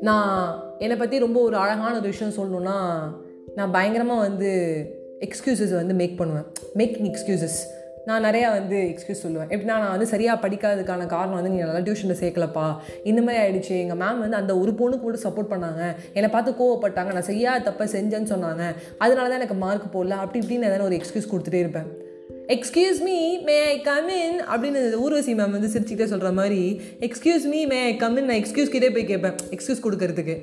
நான் என்னை பற்றி ரொம்ப ஒரு அழகான ஒரு விஷயம் சொல்லணுன்னா நான் பயங்கரமாக வந்து எக்ஸ்கியூசஸ் வந்து மேக் பண்ணுவேன். மேக்கிங் எக்ஸ்கியூசஸ் நான் நிறையா வந்து எக்ஸ்கியூஸ் சொல்லுவேன். எப்படின்னா நான் வந்து சரியாக படிக்காததுக்கான காரணம் வந்து நீங்கள் நல்லா டியூஷனில் சேர்க்கலப்பா. இந்த மாதிரி ஆகிடுச்சு எங்கள் மேம் வந்து அந்த ஒரு பொண்ணுக்கு மட்டும் சப்போர்ட் பண்ணாங்க. என்னை பார்த்து கோவப்பட்டாங்க. நான் செய்யாத தப்பை செஞ்சேன்னு சொன்னாங்க. அதனால தான் எனக்கு மார்க் போடல. அப்படி இப்படின்னு எதனா ஒரு எக்ஸ்கியூஸ் கொடுத்துட்டே இருப்பேன். Excuse me may I come in அப்படின்னு ஊர்வசி மேம் வந்து சிரிச்சுக்கிட்டே சொல்கிற மாதிரி excuse me may I come in நான் எக்ஸ்கியூஸ் கிட்டே போய் கேட்பேன். எக்ஸ்கியூஸ் கொடுக்கறதுக்கு.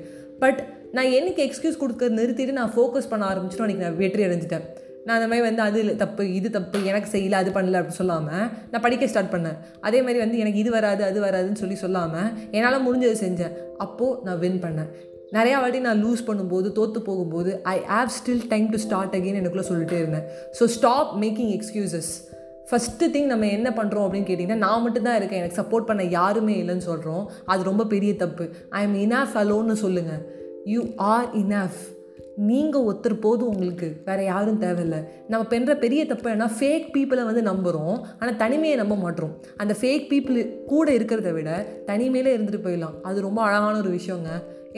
பட் நான் என்னைக்கு எக்ஸ்கியூஸ் கொடுக்கறது நிறுத்திட்டு நான் ஃபோக்கஸ் பண்ண ஆரம்பிச்சிட்டோம் அன்றைக்கி நான் வெற்றி அடைஞ்சிட்டேன். நான் அந்த மாதிரி வந்து அது இல்லை தப்பு இது தப்பு எனக்கு செய்யலை அது பண்ணல அப்படின்னு சொல்லாமல் நான் படிக்க ஸ்டார்ட் பண்ணேன். அதே மாதிரி வந்து எனக்கு இது வராது அது வராதுன்னு சொல்லி சொல்லாமல் என்னால் முடிஞ்சது செஞ்சேன். அப்போது நான் வின் பண்ணேன். நிறையா வாட்டி நான் லூஸ் பண்ணும்போது தோற்று போகும்போது I have still time to start again எனக்குள்ளே சொல்லிட்டே இருந்தேன். So stop making excuses first thing நம்ம என்ன பண்ணுறோம் அப்படின்னு கேட்டிங்கன்னா நான் மட்டும் தான் இருக்கேன். எனக்கு சப்போர்ட் பண்ண யாருமே இல்லைன்னு சொல்கிறோம் அது ரொம்ப பெரிய தப்பு. ஐ எம் இனாஃப் அலோன்னு சொல்லுங்கள் யூ ஆர் இனாஃப் நீங்கள் ஒருத்தர் போதும் உங்களுக்கு. வேறு யாரும் தேவையில்லை. நம்ம பண்ணுற பெரிய தப்பு என்ன ஃபேக் பீப்புளை வந்து நம்புகிறோம் ஆனால் தனிமையை நம்ப மாட்டோம். அந்த ஃபேக் பீப்புள் கூட இருக்கிறத விட தனிமையிலே இருந்துட்டு போயிடலாம். அது ரொம்ப அழகான ஒரு விஷயங்க.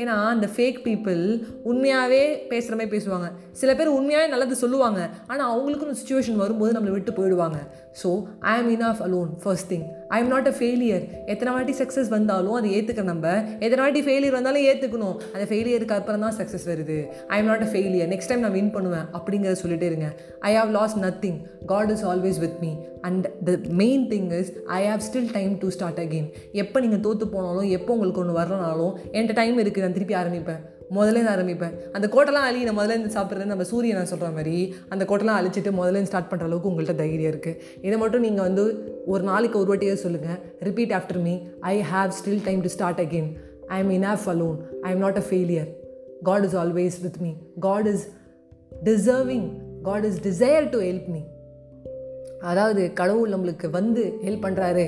ஏன்னா அந்த ஃபேக் பீப்புள் உண்மையாகவே பேசுகிற மாதிரி பேசுவாங்க. சில பேர் உண்மையாகவே நல்லது சொல்லுவாங்க. ஆனால் அவங்களுக்குன்னு சுச்சுவேஷன் வரும்போது நம்மளை விட்டு போயிடுவாங்க. So I am of alone first thing I am not a failure எத்தனை வாட்டி சக்ஸஸ் வந்தாலும் அதை ஏற்றுக்க நம்ம. எத்தனை வாட்டி ஃபெயிலியர் வந்தாலும் ஏற்றுக்கணும் அந்த ஃபெயிலியருக்கு அப்புறம் தான் சக்ஸஸ் வருது. I am not a failure next time நான் வின் பண்ணுவேன் அப்படிங்கிறத சொல்லிட்டே இருங்க. I have lost nothing God is always with me and the main thing is I have still time to start again எப்போ நீங்கள் தோற்று போனாலும் எப்போ உங்களுக்கு ஒன்று வரலனாலும் என்கிட்ட டைம் இருக்குது நான் திருப்பி ஆரம்பிப்பேன். முதல்ல இருந்து ஆரம்பிப்பேன். அந்த கோட்டெல்லாம் அழி நான் முதல்ல இருந்து சாப்பிட்றது நம்ம சூரியன் நான் சொல்கிற மாதிரி அந்த கோட்டெல்லாம் அழிச்சிட்டு முதல்ல இருந்து ஸ்டார்ட் பண்ணுற அளவுக்கு உங்கள்கிட்ட தைரியம் இருக்குது இதை மட்டும் நீங்கள் வந்து ஒரு நாளைக்கு ஒரு வாட்டியே சொல்லுங்கள் repeat after me I have still time to start again I am enough alone I am not a failure God is always with me God is deserving God is desire to help me அதாவது கடவுள் நம்மளுக்கு வந்து help பண்ணுறாரு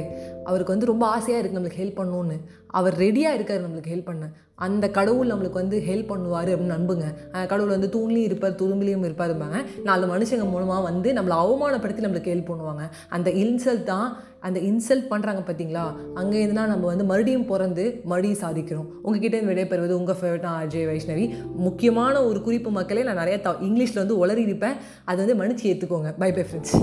அவருக்கு வந்து ரொம்ப ஆசையாக இருக்குது நம்மளுக்கு ஹெல்ப் பண்ணணுன்னு அவர் ரெடியாக இருக்கார் நம்மளுக்கு ஹெல்ப் பண்ண. அந்த கடவுள் நம்மளுக்கு வந்து ஹெல்ப் பண்ணுவார் அப்படின்னு நம்புங்க. கடவுள் வந்து தூண்லையும் இருப்பார் துரும்பிலையும் இருப்பாருப்பாங்க நாலு மனுஷங்க மூலமாக வந்து நம்மளை அவமானப்படுத்தி நம்மளுக்கு ஹெல்ப் பண்ணுவாங்க. அந்த இன்சல்ட் தான் அந்த இன்சல்ட் பண்ணுறாங்க பார்த்தீங்களா அங்கே இருந்துனா நம்ம வந்து மறுபடியும் பிறந்து மறுபடியும் சாதிக்கிறோம். உங்ககிட்ட விடைபெறுவது உங்கள் ஃபேவரட் அஜய் வைஷ்ணவி முக்கியமான ஒரு குறிப்பு மக்களே நான் நிறைய த இங்கிலீஷில் வந்து உளறி இருப்பேன் அதை வந்து மன்னிச்சு ஏற்றுக்கோங்க பை பை ஃப்ரெண்ட்ஸ்